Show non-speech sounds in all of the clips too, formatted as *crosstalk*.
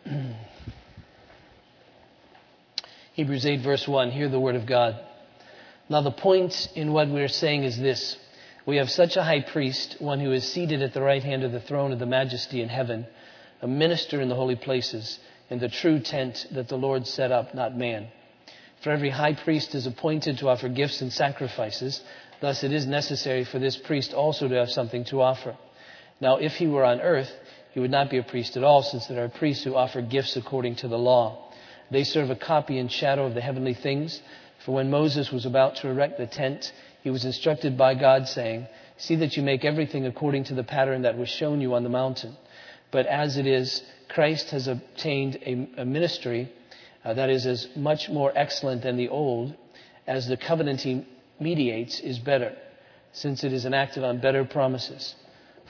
*clears throat* Hebrews 8, verse 1. Hear the word of God. Now, the point in what we're saying is this We have such a high priest, one who is seated at the right hand of the throne of the majesty in heaven, a minister in the holy places, in the true tent that the Lord set up, not man. For every high priest is appointed to offer gifts and sacrifices. Thus, it is necessary for this priest also to have something to offer. Now, if he were on earth, he would not be a priest at all, since there are priests who offer gifts according to the law. They serve a copy and shadow of the heavenly things. For when Moses was about to erect the tent, he was instructed by God, saying, See that you make everything according to the pattern that was shown you on the mountain. But as it is, Christ has obtained a, a ministry uh, that is as much more excellent than the old, as the covenant he mediates is better, since it is enacted on better promises.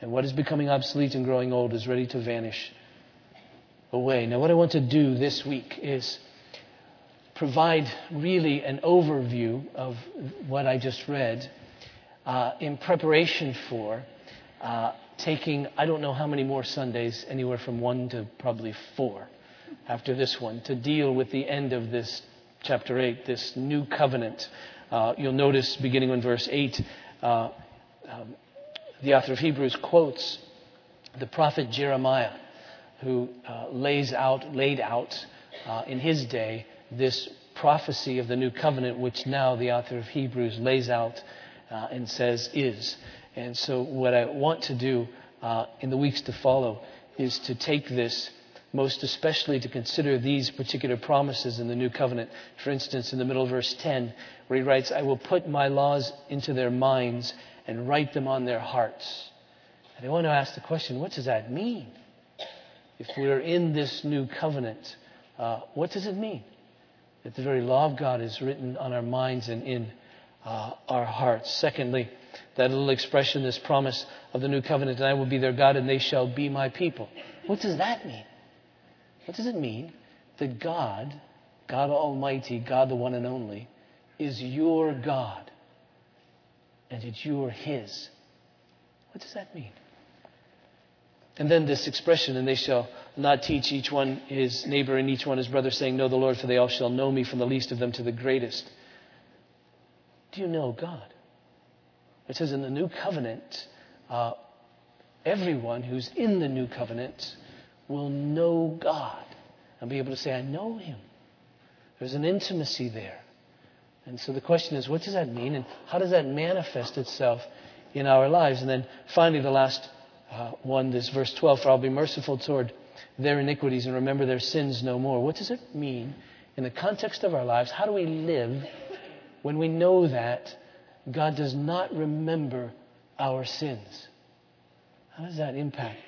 and what is becoming obsolete and growing old is ready to vanish away. Now, what I want to do this week is provide really an overview of what I just read uh, in preparation for uh, taking, I don't know how many more Sundays, anywhere from one to probably four after this one, to deal with the end of this chapter 8, this new covenant. Uh, you'll notice beginning in verse 8. Uh, um, the author of Hebrews quotes the prophet Jeremiah, who uh, lays out, laid out uh, in his day this prophecy of the new covenant, which now the author of Hebrews lays out uh, and says is. And so, what I want to do uh, in the weeks to follow is to take this, most especially to consider these particular promises in the new covenant. For instance, in the middle of verse 10, where he writes, I will put my laws into their minds and write them on their hearts. And I want to ask the question what does that mean? If we're in this new covenant, uh, what does it mean? That the very law of God is written on our minds and in uh, our hearts. Secondly, that little expression, this promise of the new covenant, and I will be their God and they shall be my people. What does that mean? What does it mean that God, God Almighty, God the one and only, is your God? And that you are His. What does that mean? And then this expression, and they shall not teach each one his neighbor and each one his brother, saying, Know the Lord, for they all shall know me, from the least of them to the greatest. Do you know God? It says in the new covenant, uh, everyone who's in the new covenant will know God and be able to say, I know him. There's an intimacy there. And so the question is, what does that mean? And how does that manifest itself in our lives? And then finally, the last uh, one, this verse 12 For I'll be merciful toward their iniquities and remember their sins no more. What does it mean in the context of our lives? How do we live when we know that God does not remember our sins? How does that impact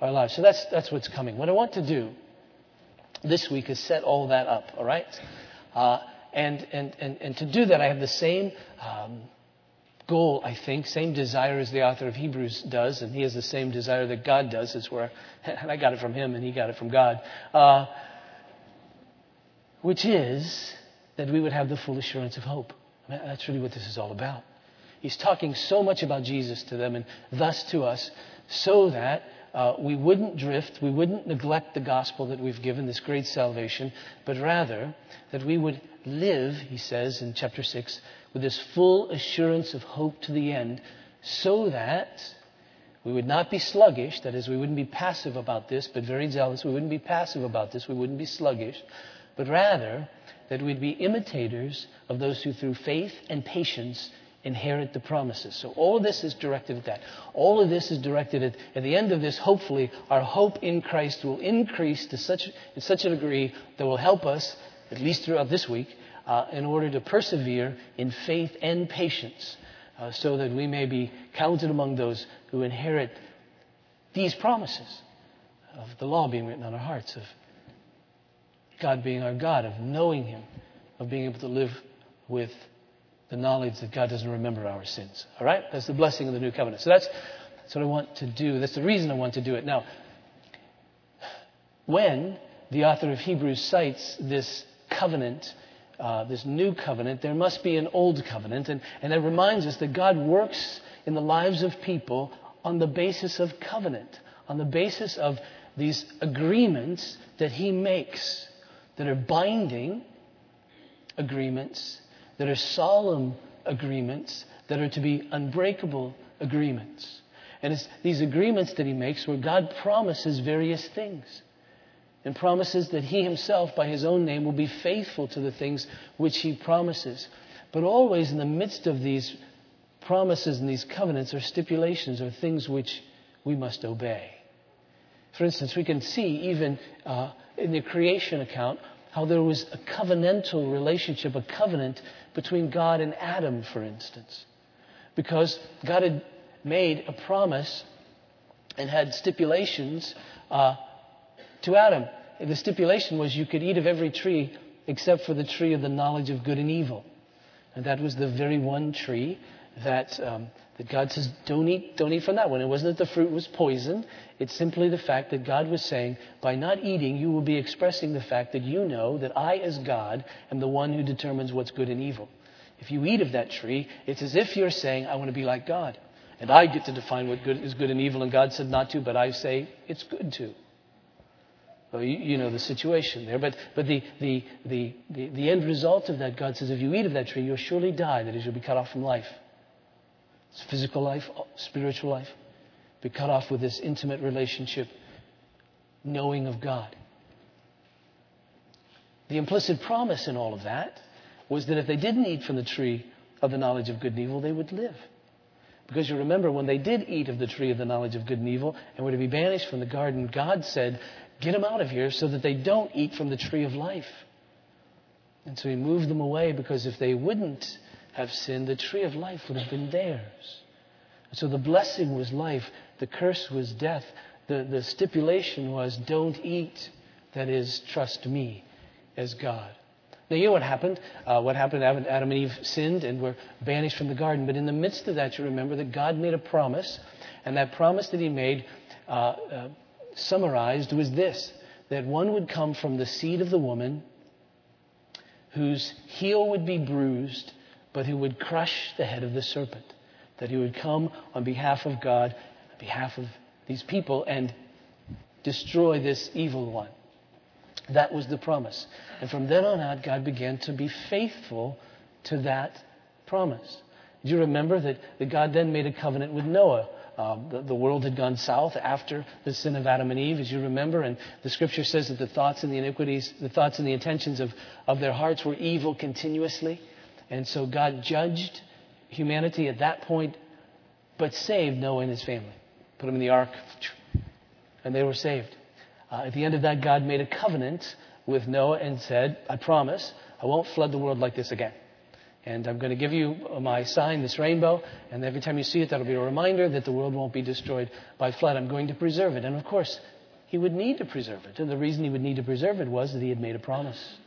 our lives? So that's, that's what's coming. What I want to do this week is set all that up, all right? Uh, and, and, and, and to do that, I have the same um, goal, I think, same desire as the author of Hebrews does, and he has the same desire that God does. It's where *laughs* and I got it from him, and he got it from God, uh, which is that we would have the full assurance of hope. I mean, that's really what this is all about. He's talking so much about Jesus to them, and thus to us, so that uh, we wouldn't drift, we wouldn't neglect the gospel that we've given, this great salvation, but rather that we would live, he says in chapter 6, with this full assurance of hope to the end, so that we would not be sluggish, that is, we wouldn't be passive about this, but very zealous. We wouldn't be passive about this, we wouldn't be sluggish, but rather that we'd be imitators of those who through faith and patience inherit the promises. So all of this is directed at that. All of this is directed at, at the end of this, hopefully, our hope in Christ will increase to such, in such a degree that will help us, at least throughout this week, uh, in order to persevere in faith and patience, uh, so that we may be counted among those who inherit these promises of the law being written on our hearts, of God being our God, of knowing Him, of being able to live with the knowledge that God doesn't remember our sins. All right? That's the blessing of the new covenant. So that's, that's what I want to do. That's the reason I want to do it. Now, when the author of Hebrews cites this covenant, uh, this new covenant, there must be an old covenant. And, and it reminds us that God works in the lives of people on the basis of covenant, on the basis of these agreements that He makes that are binding agreements that are solemn agreements that are to be unbreakable agreements. And it's these agreements that he makes where God promises various things and promises that he himself, by his own name, will be faithful to the things which he promises. But always in the midst of these promises and these covenants are stipulations or things which we must obey. For instance, we can see even uh, in the creation account how there was a covenantal relationship, a covenant between God and Adam, for instance. Because God had made a promise and had stipulations uh, to Adam. And the stipulation was you could eat of every tree except for the tree of the knowledge of good and evil. And that was the very one tree that, um, that God says, don't eat, don't eat from that one. It wasn't that the fruit was poison. It's simply the fact that God was saying, by not eating, you will be expressing the fact that you know that I, as God, am the one who determines what's good and evil. If you eat of that tree, it's as if you're saying, I want to be like God. And I get to define what good is good and evil, and God said not to, but I say it's good to. Well, you, you, know the situation there. But, but the, the, the, the, the end result of that, God says, if you eat of that tree, you'll surely die. That is, you'll be cut off from life. It's physical life, spiritual life. Be cut off with this intimate relationship, knowing of God. The implicit promise in all of that was that if they didn't eat from the tree of the knowledge of good and evil, they would live. Because you remember when they did eat of the tree of the knowledge of good and evil and were to be banished from the garden, God said, Get them out of here so that they don't eat from the tree of life. And so he moved them away because if they wouldn't have sinned, the tree of life would have been theirs. And so the blessing was life, the curse was death. The, the stipulation was don't eat, that is, trust me as God. Now, you know what happened? Uh, what happened? Adam and Eve sinned and were banished from the garden. But in the midst of that, you remember that God made a promise. And that promise that He made, uh, uh, summarized, was this that one would come from the seed of the woman whose heel would be bruised but who would crush the head of the serpent. That he would come on behalf of God, on behalf of these people, and destroy this evil one. That was the promise. And from then on out, God began to be faithful to that promise. Do you remember that, that God then made a covenant with Noah? Uh, the, the, world had gone south after the sin of Adam and Eve, as you remember, and the scripture says that the thoughts and the iniquities, the thoughts and the intentions of, of their hearts were evil continuously. And so God judged humanity at that point, but saved Noah and his family. Put them in the ark, and they were saved. Uh, at the end of that, God made a covenant with Noah and said, I promise I won't flood the world like this again. And I'm going to give you my sign, this rainbow, and every time you see it, that'll be a reminder that the world won't be destroyed by flood. I'm going to preserve it. And of course, he would need to preserve it. And the reason he would need to preserve it was that he had made a promise.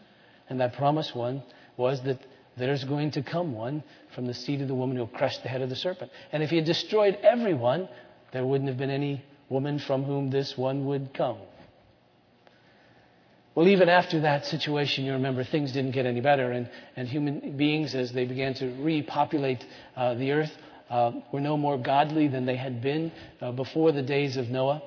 And that promise one was that there's going to come one from the seed of the woman who will crush the head of the serpent. And if he had destroyed everyone, there wouldn't have been any woman from whom this one would come. Well, even after that situation, you remember things didn't get any better, and, and human beings, as they began to repopulate uh, the earth, uh, were no more godly than they had been uh, before the days of Noah.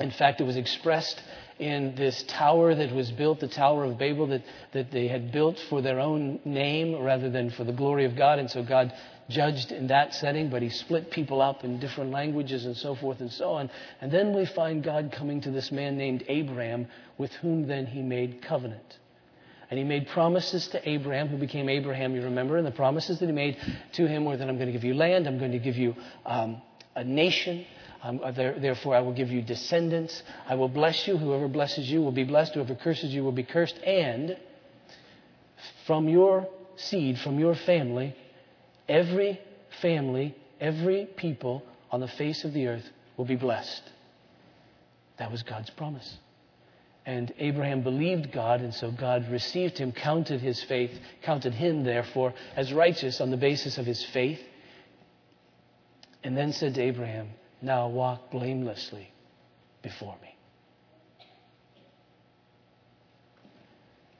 In fact, it was expressed in this tower that was built, the Tower of Babel, that, that they had built for their own name rather than for the glory of God. And so God judged in that setting, but He split people up in different languages and so forth and so on. And then we find God coming to this man named Abraham, with whom then He made covenant. And he made promises to Abram, who became Abraham, you remember. And the promises that he made to him were that I'm going to give you land, I'm going to give you um, a nation. Um, uh, there, therefore, I will give you descendants. I will bless you. Whoever blesses you will be blessed. Whoever curses you will be cursed. And from your seed, from your family, every family, every people on the face of the earth will be blessed. That was God's promise. And Abraham believed God, and so God received him, counted his faith, counted him, therefore, as righteous on the basis of his faith, and then said to Abraham, Now walk blamelessly before me.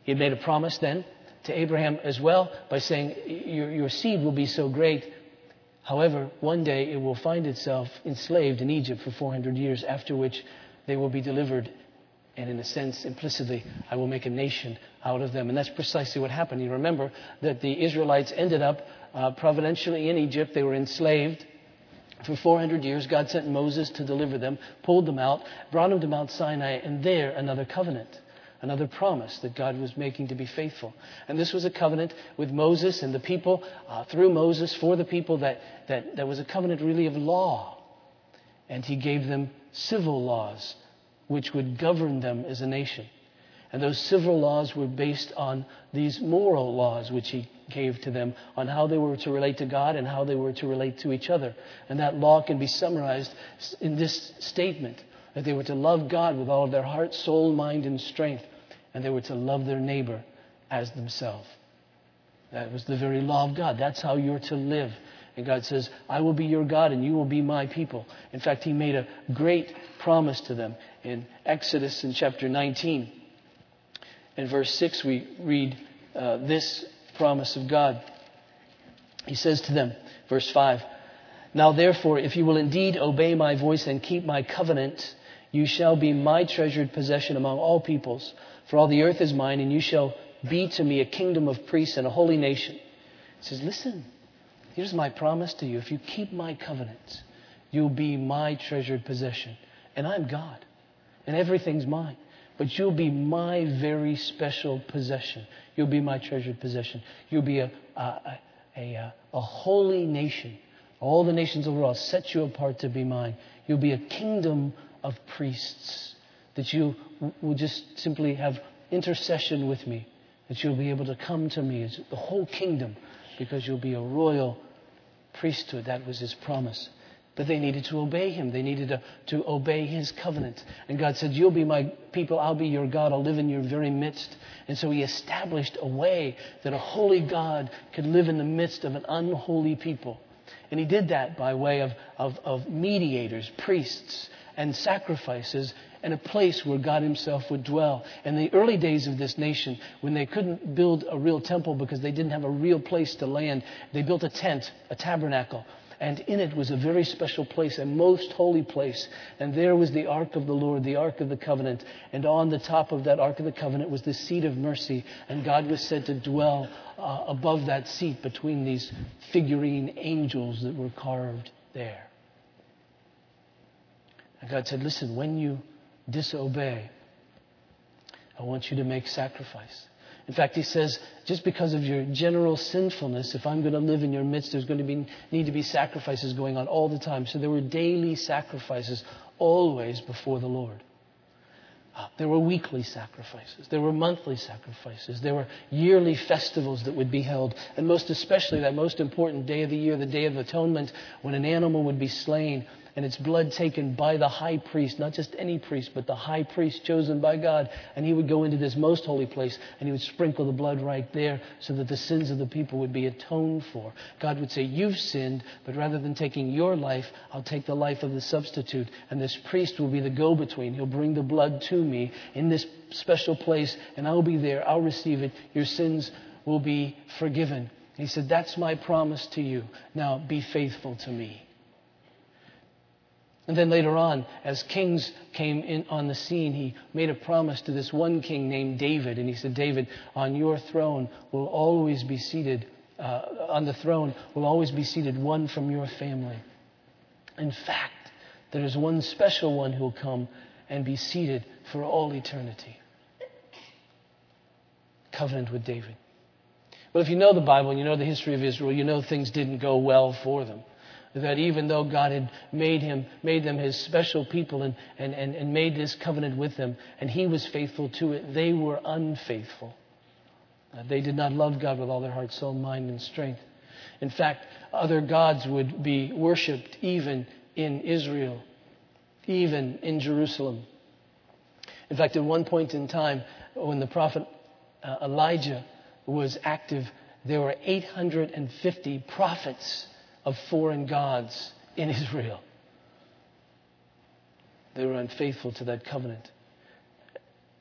He had made a promise then to Abraham as well by saying, Your, your seed will be so great. However, one day it will find itself enslaved in Egypt for 400 years, after which they will be delivered and in a sense, implicitly, I will make a nation out of them. And that's precisely what happened. You remember that the Israelites ended up uh, providentially in Egypt. They were enslaved for 400 years. God sent Moses to deliver them, pulled them out, brought them to Mount Sinai, and there another covenant. Another promise that God was making to be faithful. And this was a covenant with Moses and the people, uh, through Moses, for the people, that, that, that was a covenant really of law. And he gave them civil laws which would govern them as a nation. And those civil laws were based on these moral laws which he gave to them on how they were to relate to God and how they were to relate to each other. And that law can be summarized in this statement that they were to love God with all of their heart, soul, mind, and strength, and they were to love their neighbor as themselves. That was the very law of God. That's how you're to live. And God says, I will be your God and you will be my people. In fact, He made a great promise to them in Exodus in chapter 19. In verse 6, we read uh, this promise of God. He says to them, verse 5, Now therefore, if you will indeed obey my voice and keep my covenant, you shall be my treasured possession among all peoples. For all the earth is mine, and you shall be to me a kingdom of priests and a holy nation. He says, Listen, Here's my promise to you. If you keep my covenant, you'll be my treasured possession. And I'm God. And everything's mine. But you'll be my very special possession. You'll be my treasured possession. You'll be a, a, a, a, holy nation. All the nations of the world set you apart to be mine. You'll be a kingdom of priests. That you will just simply have intercession with me. That you'll be able to come to me as the whole kingdom because you'll be a royal priesthood. That was his promise. But they needed to obey him. They needed to, to obey his covenant. And God said, You'll be my people. I'll be your God. I'll live in your very midst. And so he established a way that a holy God could live in the midst of an unholy people. And he did that by way of, of, of mediators, priests, and sacrifices and a place where God Himself would dwell. In the early days of this nation, when they couldn't build a real temple because they didn't have a real place to land, they built a tent, a tabernacle. And in it was a very special place, a most holy place. And there was the Ark of the Lord, the Ark of the Covenant. And on the top of that Ark of the Covenant was the seat of mercy. And God was said to dwell uh, above that seat between these figurine angels that were carved there. And God said, Listen, when you disobey, I want you to make sacrifice. In fact, he says, just because of your general sinfulness, if I'm going to live in your midst, there's going to be, need to be sacrifices going on all the time. So there were daily sacrifices always before the Lord. Uh, there were weekly sacrifices. There were monthly sacrifices. There were yearly festivals that would be held. And most especially that most important day of the year, the Day of Atonement, when an animal would be slain and its blood taken by the high priest, not just any priest, but the high priest chosen by God. And he would go into this most holy place and he would sprinkle the blood right there so that the sins of the people would be atoned for. God would say, You've sinned, but rather than taking your life, I'll take the life of the substitute. And this priest will be the go between. He'll bring the blood to me in this special place, and I'll be there. I'll receive it. Your sins will be forgiven. He said, That's my promise to you. Now be faithful to me. And then later on, as kings came in on the scene, he made a promise to this one king named David. And he said, David, on your throne will always be seated, uh, on the throne will always be seated one from your family. In fact, there is one special one who will come and be seated for all eternity. covenant with David. Well, if you know the Bible and you know the history of Israel, you know things didn't go well for them. That even though God had made him, made them his special people and, and, and, and made this covenant with them, and he was faithful to it, they were unfaithful. Uh, they did not love God with all their heart, soul, mind, and strength. In fact, other gods would be worshipped even in Israel, even in Jerusalem. In fact, at one point in time, when the prophet uh, Elijah was active, there were 850 prophets of foreign gods in Israel. They were unfaithful to that covenant.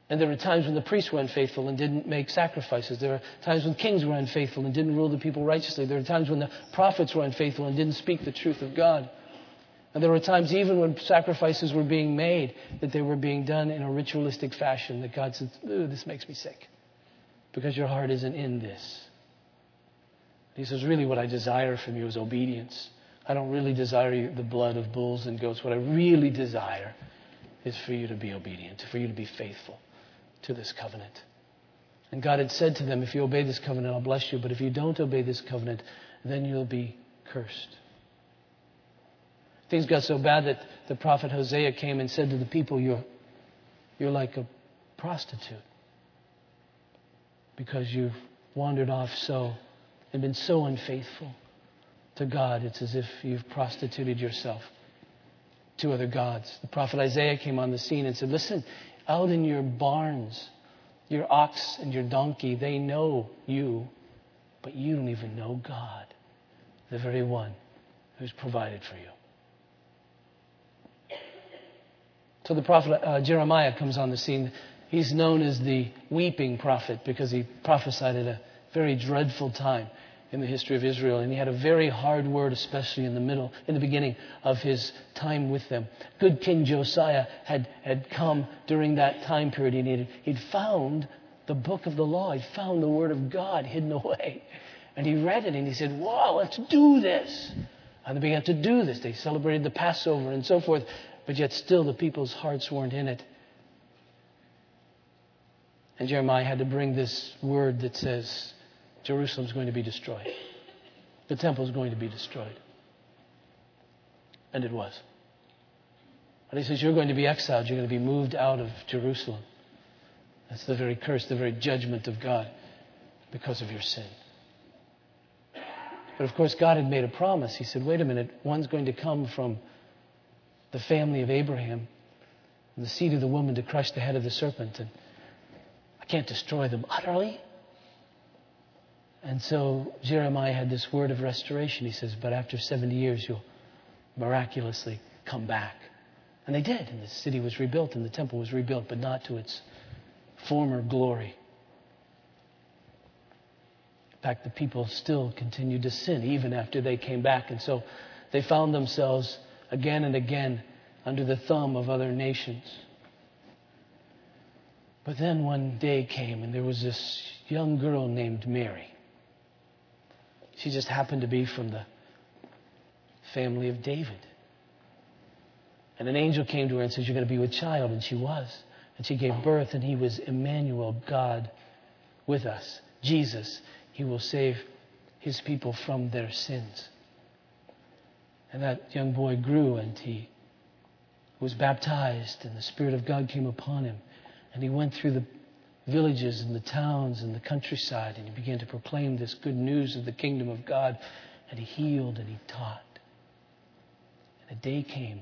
And there were times when the priests were unfaithful and didn't make sacrifices. There were times when kings were unfaithful and didn't rule the people righteously. There were times when the prophets were unfaithful and didn't speak the truth of God. And there were times, even when sacrifices were being made, that they were being done in a ritualistic fashion, that God said, This makes me sick because your heart isn't in this. He says, Really, what I desire from you is obedience. I don't really desire the blood of bulls and goats. What I really desire is for you to be obedient, for you to be faithful to this covenant. And God had said to them, If you obey this covenant, I'll bless you. But if you don't obey this covenant, then you'll be cursed. Things got so bad that the prophet Hosea came and said to the people, You're, you're like a prostitute because you've wandered off so and been so unfaithful to God. It's as if you've prostituted yourself to other gods. The prophet Isaiah came on the scene and said, Listen, out in your barns, your ox and your donkey, they know you, but you don't even know God, the very one who's provided for you. So the prophet uh, Jeremiah comes on the scene. He's known as the weeping prophet because he prophesied at a very dreadful time in the history of Israel. And he had a very hard word, especially in the middle, in the beginning of his time with them. Good King Josiah had, had come during that time period. He needed, he'd found the book of the law. He'd found the word of God hidden *laughs* away. And he read it and he said, Wow, let's do this. And they began to do this. They celebrated the Passover and so forth. But yet still the people's hearts weren't in it. And Jeremiah had to bring this word that says, Jerusalem's going to be destroyed. The temple is going to be destroyed. And it was. And he says, You're going to be exiled. You're going to be moved out of Jerusalem. That's the very curse, the very judgment of God because of your sin. But of course, God had made a promise. He said, Wait a minute, one's going to come from the family of Abraham and the seed of the woman to crush the head of the serpent. And I can't destroy them utterly. And so Jeremiah had this word of restoration. He says, But after 70 years, you'll miraculously come back. And they did. And the city was rebuilt and the temple was rebuilt, but not to its former glory. In fact, the people still continued to sin even after they came back. And so they found themselves again and again under the thumb of other nations. But then one day came, and there was this young girl named Mary. She just happened to be from the family of David. And an angel came to her and said, You're going to be with child. And she was. And she gave birth, and he was Emmanuel, God with us. Jesus, he will save his people from their sins. And that young boy grew, and he was baptized, and the Spirit of God came upon him. And he went through the villages and the towns and the countryside, and he began to proclaim this good news of the kingdom of God, and he healed and he taught. And a day came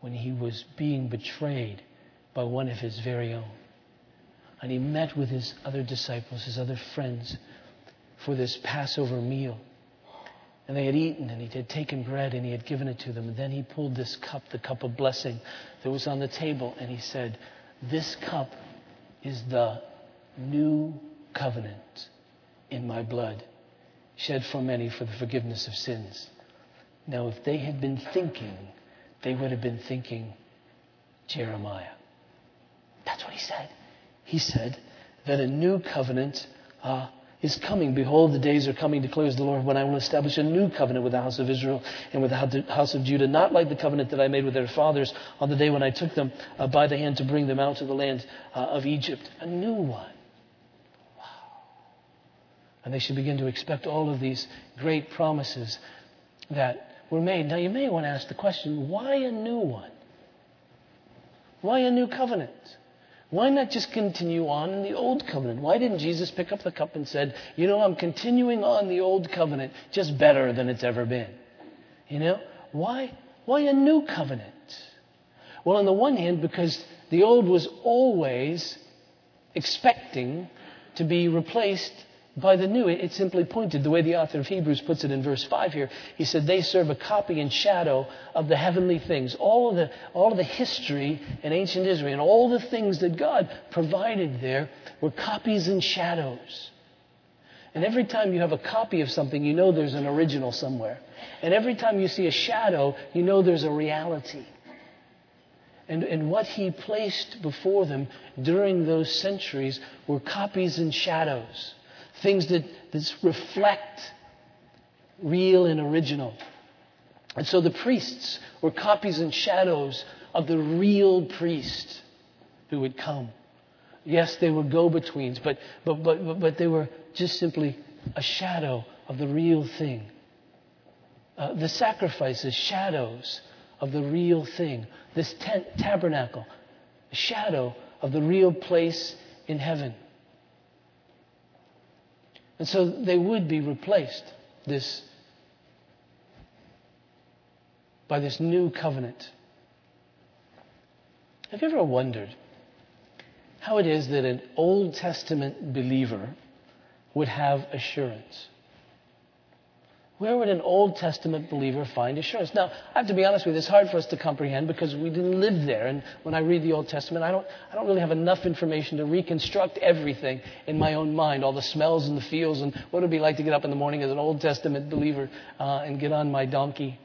when he was being betrayed by one of his very own. And he met with his other disciples, his other friends, for this Passover meal. And they had eaten, and he had taken bread, and he had given it to them. And then he pulled this cup, the cup of blessing that was on the table, and he said, This cup is the new covenant in my blood, shed for many for the forgiveness of sins. Now, if they had been thinking, they would have been thinking Jeremiah. That's what he said. He said that a new covenant uh, is coming. Behold, the days are coming, declares the Lord, when I will establish a new covenant with the house of Israel and with the house of Judah, not like the covenant that I made with their fathers on the day when I took them uh, by the hand to bring them out of the land uh, of Egypt. A new one. And they should begin to expect all of these great promises that were made. Now, you may want to ask the question why a new one? Why a new covenant? Why not just continue on in the old covenant? Why didn't Jesus pick up the cup and said, "You know, I'm continuing on the old covenant, just better than it's ever been." You know, why why a new covenant? Well, on the one hand, because the old was always expecting to be replaced by the new. It simply pointed, the way the author of Hebrews puts it in verse 5 here, he said, they serve a copy and shadow of the heavenly things. All of the, all of the history in ancient Israel and all the things that God provided there were copies and shadows. And every time you have a copy of something, you know there's an original somewhere. And every time you see a shadow, you know there's a reality. And, and what he placed before them during those centuries were copies and shadows things that, that reflect real and original. And so the priests were copies and shadows of the real priest who would come. Yes, they were go betweens, but, but, but, but they were just simply a shadow of the real thing. Uh, the sacrifices, shadows of the real thing. This tent, tabernacle, a shadow of the real place in heaven. And so they would be replaced this by this new covenant. Have you ever wondered how it is that an Old Testament believer would have assurance? Where would an Old Testament believer find assurance? Now, I have to be honest with you, it's hard for us to comprehend because we didn't live there. And when I read the Old Testament, I don't, I don't really have enough information to reconstruct everything in my own mind, all the smells and the feels, and what it would be like to get up in the morning as an Old Testament believer uh, and get on my donkey.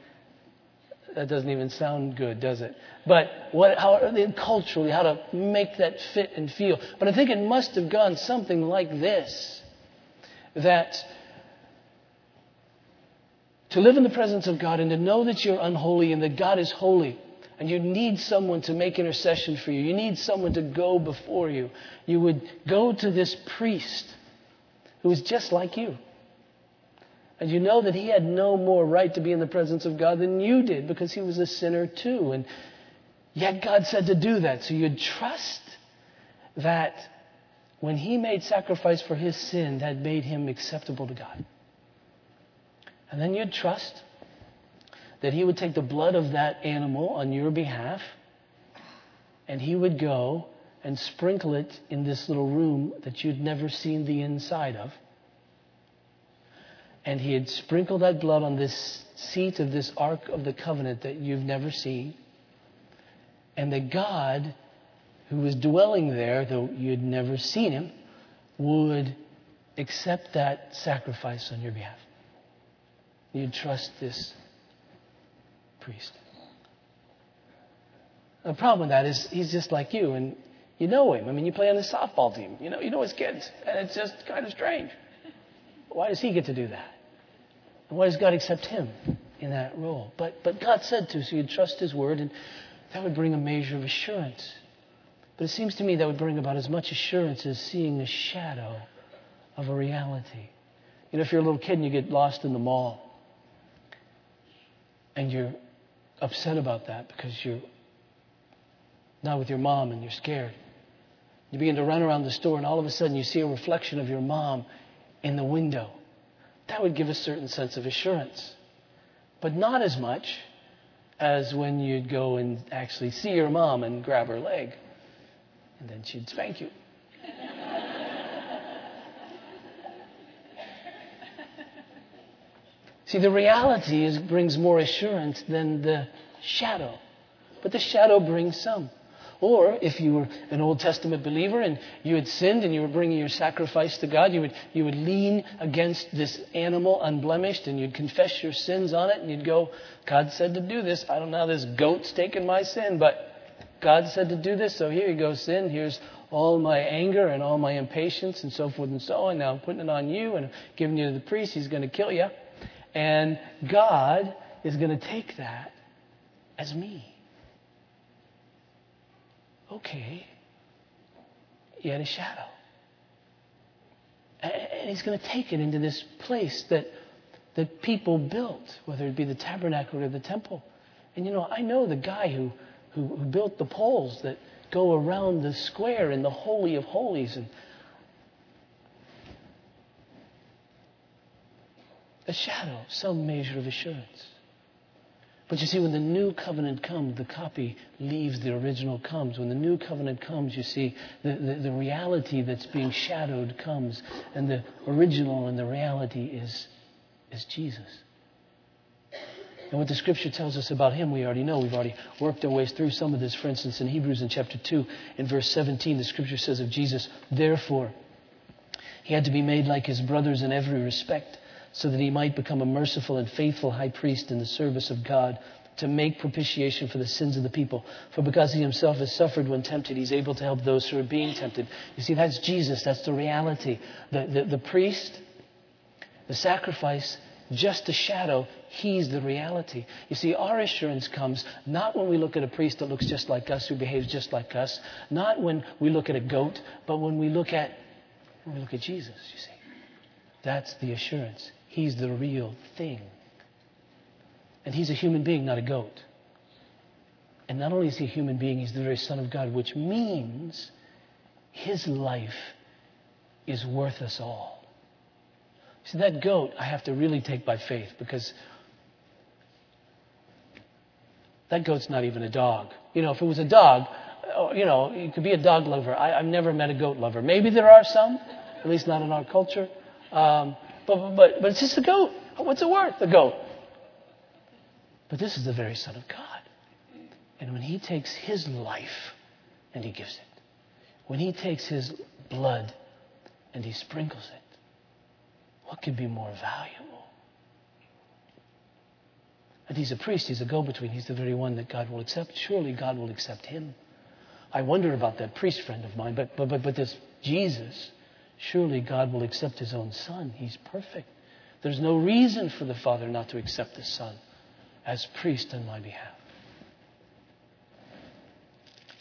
That doesn't even sound good, does it? But what, how, culturally, how to make that fit and feel. But I think it must have gone something like this that to live in the presence of God and to know that you're unholy and that God is holy. And you need someone to make intercession for you. You need someone to go before you. You would go to this priest who is just like you. And you know that he had no more right to be in the presence of God than you did because he was a sinner too. And yet God said to do that. So you'd trust that when he made sacrifice for his sin, that made him acceptable to God. And then you'd trust that he would take the blood of that animal on your behalf and he would go and sprinkle it in this little room that you'd never seen the inside of. And he had sprinkled that blood on this seat of this Ark of the Covenant that you've never seen. And that God, who was dwelling there, though you'd never seen him, would accept that sacrifice on your behalf. You trust this priest. The problem with that is he's just like you, and you know him. I mean, you play on the softball team. You know, you know his kids, and it's just kind of strange. Why does he get to do that? And why does God accept him in that role? But but God said to, so you trust His word, and that would bring a measure of assurance. But it seems to me that would bring about as much assurance as seeing a shadow of a reality. You know, if you're a little kid and you get lost in the mall, and you're upset about that because you're not with your mom and you're scared. You begin to run around the store, and all of a sudden you see a reflection of your mom in the window. That would give a certain sense of assurance. But not as much as when you'd go and actually see your mom and grab her leg, and then she'd spank you. See, the reality is, brings more assurance than the shadow. But the shadow brings some. Or if you were an Old Testament believer and you had sinned and you were bringing your sacrifice to God, you would, you would lean against this animal unblemished and you'd confess your sins on it and you'd go, God said to do this. I don't know how this goat's taken my sin, but God said to do this, so here you go, sin. Here's all my anger and all my impatience and so forth and so on. Now I'm putting it on you and giving you to the priest. He's going to kill you. And God is going to take that as me. Okay. You had a shadow. And he's going to take it into this place that, that people built, whether it be the tabernacle or the temple. And you know, I know the guy who, who, who built the poles that go around the square in the Holy of Holies. And a shadow, some measure of assurance. But you see, when the new covenant comes, the copy leaves, the original comes. When the new covenant comes, you see, the, the, the, reality that's being shadowed comes, and the original and the reality is, is Jesus. And what the scripture tells us about him, we already know. We've already worked our ways through some of this. For instance, in Hebrews in chapter 2, in verse 17, the scripture says of Jesus, Therefore, he had to be made like his brothers in every respect, so that he might become a merciful and faithful high priest in the service of God to make propitiation for the sins of the people. For because he himself has suffered when tempted, he's able to help those who are being tempted. You see, that's Jesus. That's the reality. The, the, the priest, the sacrifice, just a shadow. He's the reality. You see, our assurance comes not when we look at a priest that looks just like us, who behaves just like us, not when we look at a goat, but when we look at when we look at Jesus, you see. That's the assurance. He's the real thing. And he's a human being, not a goat. And not only is he a human being, he's the very Son of God, which means his life is worth us all. See, that goat I have to really take by faith because that goat's not even a dog. You know, if it was a dog, oh, you know, you could be a dog lover. I, have never met a goat lover. Maybe there are some, at least not in our culture. Um, but, but, but it's just a goat. What's it worth, a goat? But this is the very Son of God. And when He takes His life and He gives it, when He takes His blood and He sprinkles it, what could be more valuable? And he's a priest, he's a go between, he's the very one that God will accept. Surely God will accept him. I wonder about that priest friend of mine, but, but, but, but this Jesus, surely God will accept his own son. He's perfect. There's no reason for the Father not to accept the Son as priest on my behalf.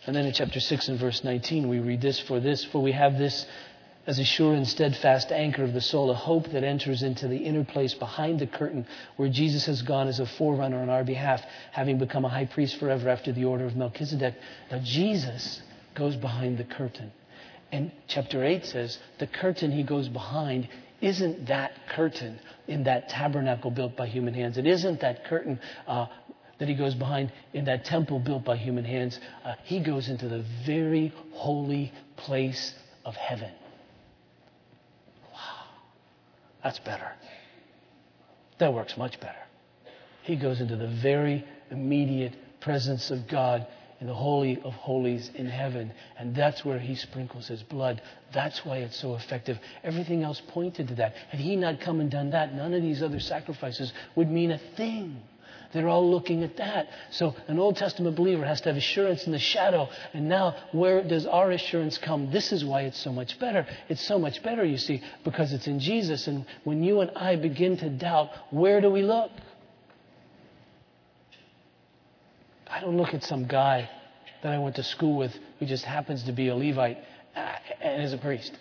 And then in chapter 6 and verse 19, we read this For this, for we have this as a sure and steadfast anchor of the soul, a hope that enters into the inner place behind the curtain where Jesus has gone as a forerunner on our behalf, having become a high priest forever after the order of Melchizedek. Now, Jesus goes behind the curtain. And chapter 8 says the curtain he goes behind isn't that curtain in that tabernacle built by human hands. It isn't that curtain uh, that he goes behind in that temple built by human hands. Uh, he goes into the very holy place of heaven. Wow. That's better. That works much better. He goes into the very immediate presence of God in the Holy of Holies in heaven. And that's where he sprinkles his blood. That's why it's so effective. Everything else pointed to that. Had he not come and done that, none of these other sacrifices would mean a thing. They're all looking at that. So an Old Testament believer has to have assurance in the shadow. And now, where does our assurance come? This is why it's so much better. It's so much better, you see, because it's in Jesus. And when you and I begin to doubt, where do we look? I don't look at some guy that I went to school with who just happens to be a Levite uh, and is a priest.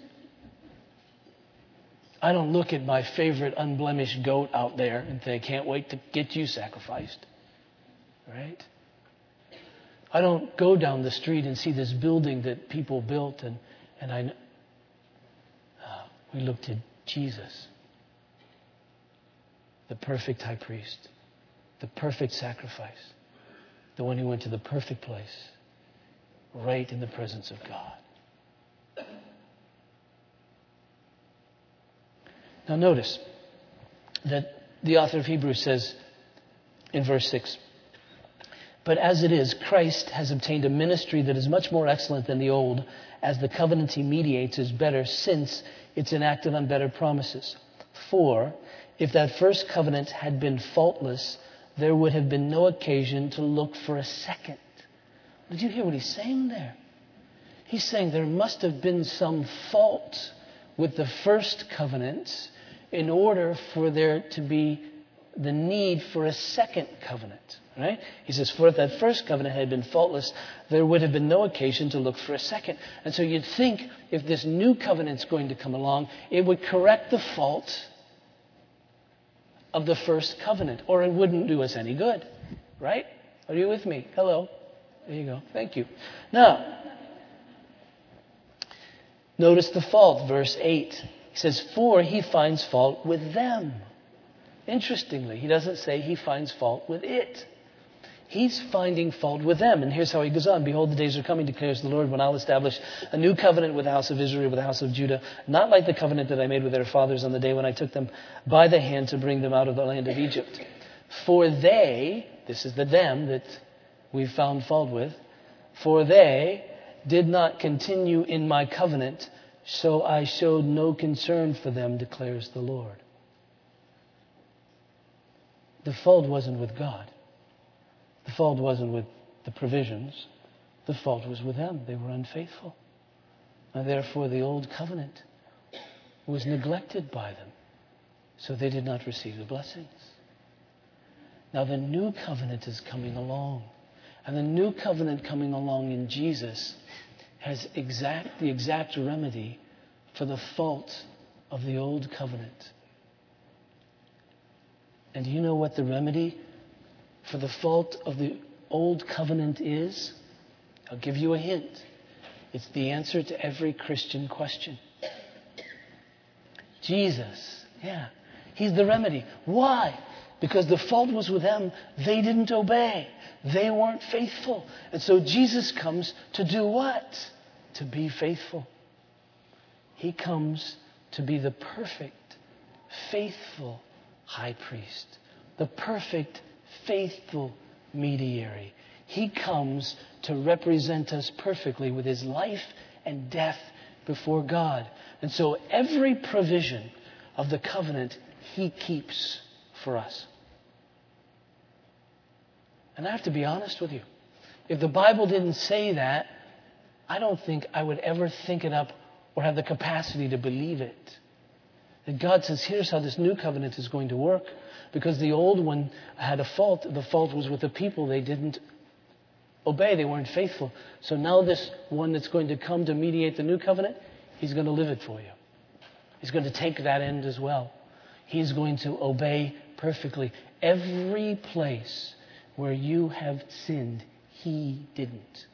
I don't look at my favorite unblemished goat out there and think, can't wait to get you sacrificed. Right? I don't go down the street and see this building that people built and, and I, uh, we look to Jesus, the perfect high priest, the perfect sacrifice, the one who went to the perfect place, right in the presence of God. Now, notice that the author of Hebrews says in verse 6 But as it is, Christ has obtained a ministry that is much more excellent than the old, as the covenant he mediates is better, since it's enacted on better promises. For if that first covenant had been faultless, there would have been no occasion to look for a second. Did you hear what he's saying there? He's saying there must have been some fault with the first covenant in order for there to be the need for a second covenant. Right? He says, For if that first covenant had been faultless, there would have been no occasion to look for a second. And so you'd think if this new covenant's going to come along, it would correct the fault of the first covenant, or it wouldn't do us any good. Right? Are you with me? Hello. There you go. Thank you. Now, notice the fault, verse 8. He says, For he finds fault with them. Interestingly, he doesn't say he finds fault with it. He's finding fault with them. And here's how he goes on Behold, the days are coming, declares the Lord, when I'll establish a new covenant with the house of Israel, with the house of Judah, not like the covenant that I made with their fathers on the day when I took them by the hand to bring them out of the land of Egypt. For they, this is the them that we've found fault with, for they did not continue in my covenant, so I showed no concern for them, declares the Lord. The fault wasn't with God. The fault wasn't with the provisions. The fault was with them. They were unfaithful. And therefore, the old covenant was neglected by them. So they did not receive the blessings. Now, the new covenant is coming along. And the new covenant coming along in Jesus has exact, the exact remedy for the fault of the old covenant. And do you know what the remedy for the fault of the old covenant is? I'll give you a hint. It's the answer to every Christian question. Jesus, yeah, He's the remedy. Why? Because the fault was with them. They didn't obey. They weren't faithful. And so Jesus comes to do what? To be faithful. He comes to be the perfect, faithful high priest, the perfect, faithful mediator. He comes to represent us perfectly with his life and death before God. And so every provision of the covenant he keeps for us. And I have to be honest with you. If the Bible didn't say that, I don't think I would ever think it up or have the capacity to believe it. That God says, here's how this new covenant is going to work. Because the old one had a fault. The fault was with the people. They didn't obey, they weren't faithful. So now, this one that's going to come to mediate the new covenant, he's going to live it for you. He's going to take that end as well. He's going to obey perfectly. Every place where you have sinned, he didn't.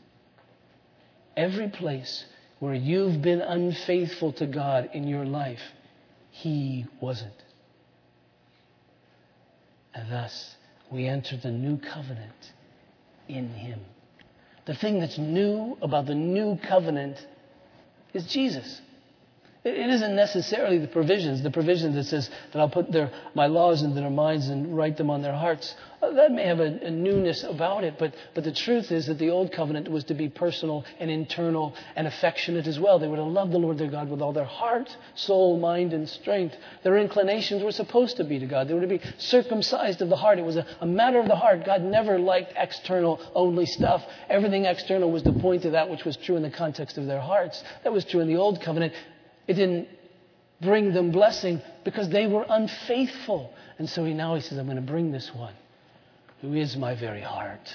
Every place where you've been unfaithful to God in your life, he wasn't. And thus, we enter the new covenant in him. The thing that's new about the new covenant is Jesus. It isn't necessarily the provisions, the provisions that says that I'll put their, my laws into their minds and write them on their hearts. Uh, that may have a, a newness about it, but, but the truth is that the old covenant was to be personal and internal and affectionate as well. They were to love the Lord their God with all their heart, soul, mind, and strength. Their inclinations were supposed to be to God. They were to be circumcised of the heart. It was a, a matter of the heart. God never liked external only stuff. Everything external was to point to that which was true in the context of their hearts. That was true in the old covenant. It didn't bring them blessing because they were unfaithful. And so he now he says, I'm going to bring this one who is my very heart.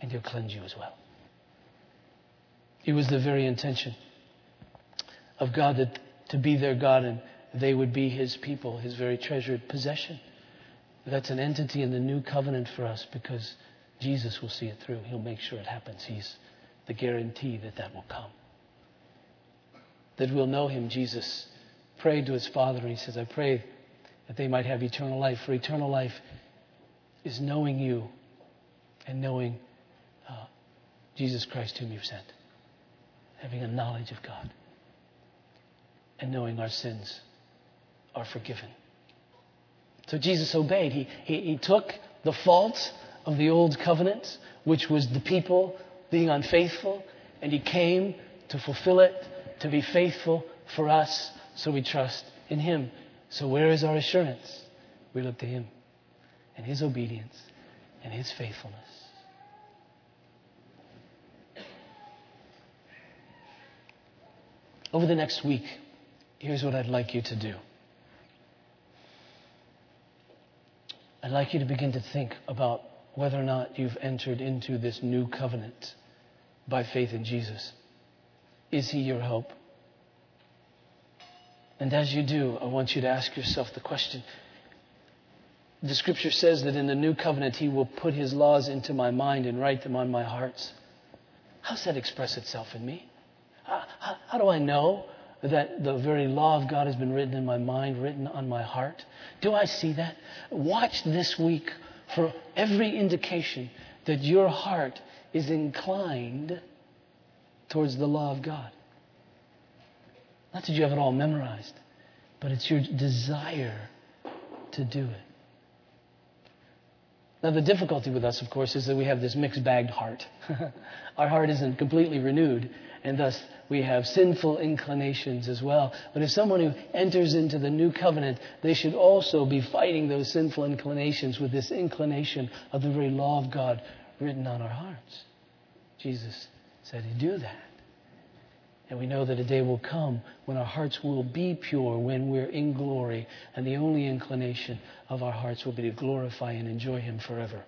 And he'll cleanse you as well. It was the very intention of God that, to be their God and they would be his people, his very treasured possession. That's an entity in the new covenant for us because Jesus will see it through. He'll make sure it happens. He's the guarantee that that will come that will know him, Jesus prayed to his Father, and he says, I pray that they might have eternal life. For eternal life is knowing you and knowing uh, Jesus Christ, whom you've sent, having a knowledge of God, and knowing our sins are forgiven. So Jesus obeyed. He, he, he took the fault of the old covenant, which was the people being unfaithful, and he came to fulfill it to be faithful for us, so we trust in Him. So, where is our assurance? We look to Him and His obedience and His faithfulness. Over the next week, here's what I'd like you to do. I'd like you to begin to think about whether or not you've entered into this new covenant by faith in Jesus. Is He your hope? And as you do, I want you to ask yourself the question. The scripture says that in the new covenant, He will put His laws into my mind and write them on my hearts. How does that express itself in me? How, how, how do I know that the very law of God has been written in my mind, written on my heart? Do I see that? Watch this week for every indication that your heart is inclined towards the law of God. Not that you have it all memorized, but it's your desire to do it. Now, the difficulty with us, of course, is that we have this mixed bagged heart. *laughs* Our heart isn't completely renewed, and thus we have sinful inclinations as well. But if someone who enters into the new covenant, they should also be fighting those sinful inclinations with this inclination of the very law of God written on our hearts. Jesus said he'd do that. And we know that a day will come when our hearts will be pure, when we're in glory, and the only inclination of our hearts will be to glorify and enjoy Him forever.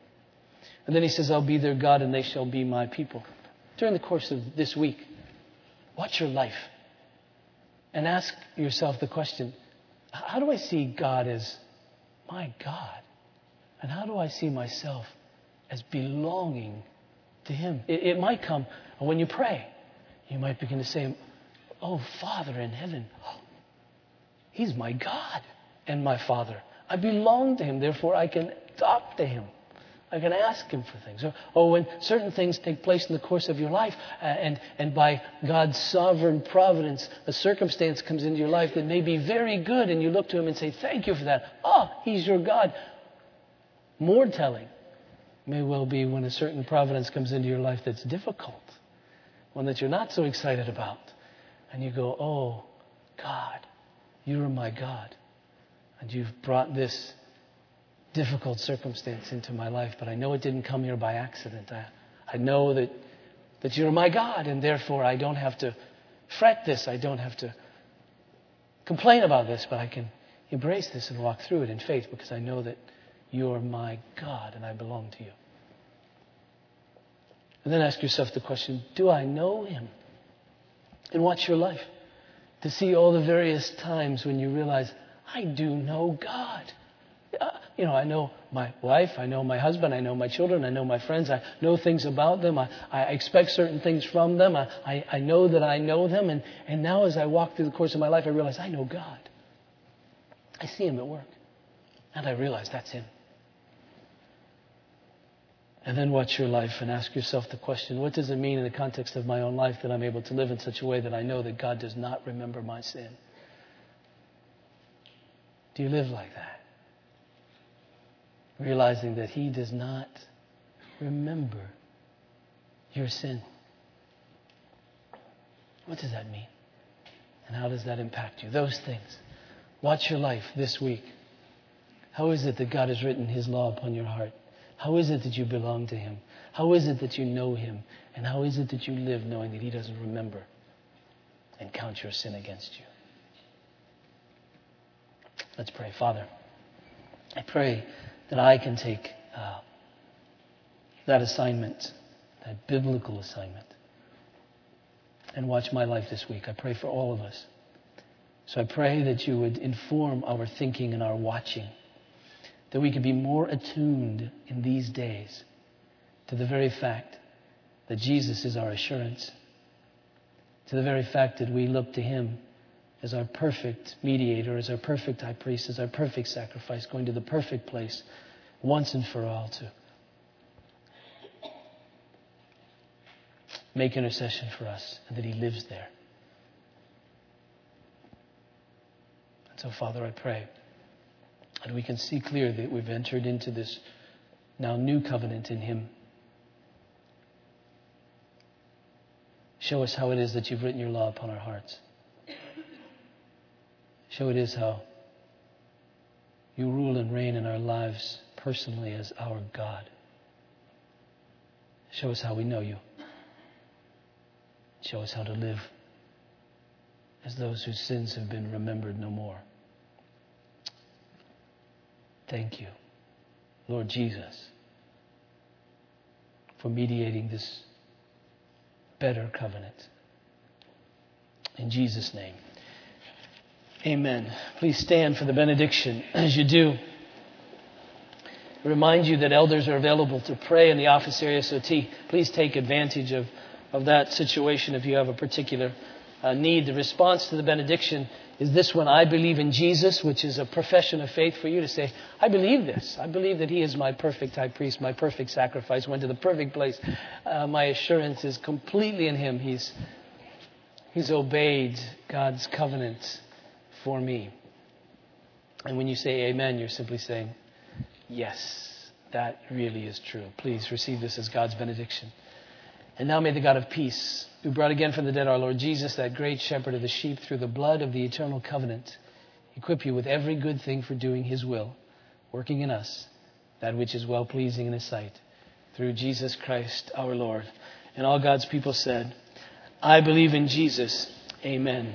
And then He says, I'll be their God, and they shall be my people. During the course of this week, watch your life and ask yourself the question how do I see God as my God? And how do I see myself as belonging to Him? It, it might come when you pray you might begin to say, Oh, Father in heaven, He's my God and my Father. I belong to Him, therefore I can talk to Him. I can ask Him for things. Or, or when certain things take place in the course of your life, uh, and, and by God's sovereign providence, a circumstance comes into your life that may be very good, and you look to Him and say, Thank you for that. Oh, He's your God. More telling may well be when a certain providence comes into your life that's difficult one that you're not so excited about. And you go, Oh, God, you are my God. And you've brought this difficult circumstance into my life, but I know it didn't come here by accident. I, I know that, that you're my God, and therefore I don't have to fret this. I don't have to complain about this, but I can embrace this and walk through it in faith because I know that you're my God and I belong to you. And then ask yourself the question Do I know Him? And watch your life to see all the various times when you realize, I do know God. Uh, you know, I know my wife, I know my husband, I know my children, I know my friends, I know things about them, I, I expect certain things from them, I, I, I know that I know them, and, and now as I walk through the course of my life, I realize I know God. I see Him at work, and I realize that's Him. And then watch your life and ask yourself the question what does it mean in the context of my own life that I'm able to live in such a way that I know that God does not remember my sin? Do you live like that? Realizing that He does not remember your sin. What does that mean? And how does that impact you? Those things. Watch your life this week. How is it that God has written His law upon your heart? How is it that you belong to Him? How is it that you know Him? And how is it that you live knowing that He doesn't remember and count your sin against you? Let's pray. Father, I pray that I can take uh, that assignment, that biblical assignment, and watch my life this week. I pray for all of us. So I pray that you would inform our thinking and our watching that we could be more attuned in these days to the very fact that Jesus is our assurance, to the very fact that we look to Him as our perfect mediator, as our perfect high priest, as our perfect sacrifice, going to the perfect place once and for all to make intercession for us, and that He lives there. And so, Father, I pray. And we can see clearly that we've entered into this now new covenant in Him. Show us how it is that you've written your law upon our hearts. Show it is how you rule and reign in our lives personally as our God. Show us how we know you. Show us how to live as those whose sins have been remembered no more. Thank you Lord Jesus, for mediating this better covenant. In Jesus' name. Amen. Please stand for the benediction. *clears throat* As you do, remind you that elders are available to pray in the office area SOT. Please take advantage of, of that situation if you have a particular uh, need. The response to the benediction is this one I believe in Jesus, which is a profession of faith for you to say, I believe this. I believe that He is my perfect high priest, my perfect sacrifice, went to the perfect place. Uh, my assurance is completely in Him. He's, he's obeyed God's covenant for me. And when you say amen, you're simply saying, yes, that really is true. Please receive this as God's benediction. And now may the God of peace, who brought again from the dead our Lord Jesus, that great shepherd of the sheep, through the blood of the eternal covenant, equip you with every good thing for doing his will, working in us that which is well pleasing in his sight, through Jesus Christ our Lord. And all God's people said, I believe in Jesus. Amen.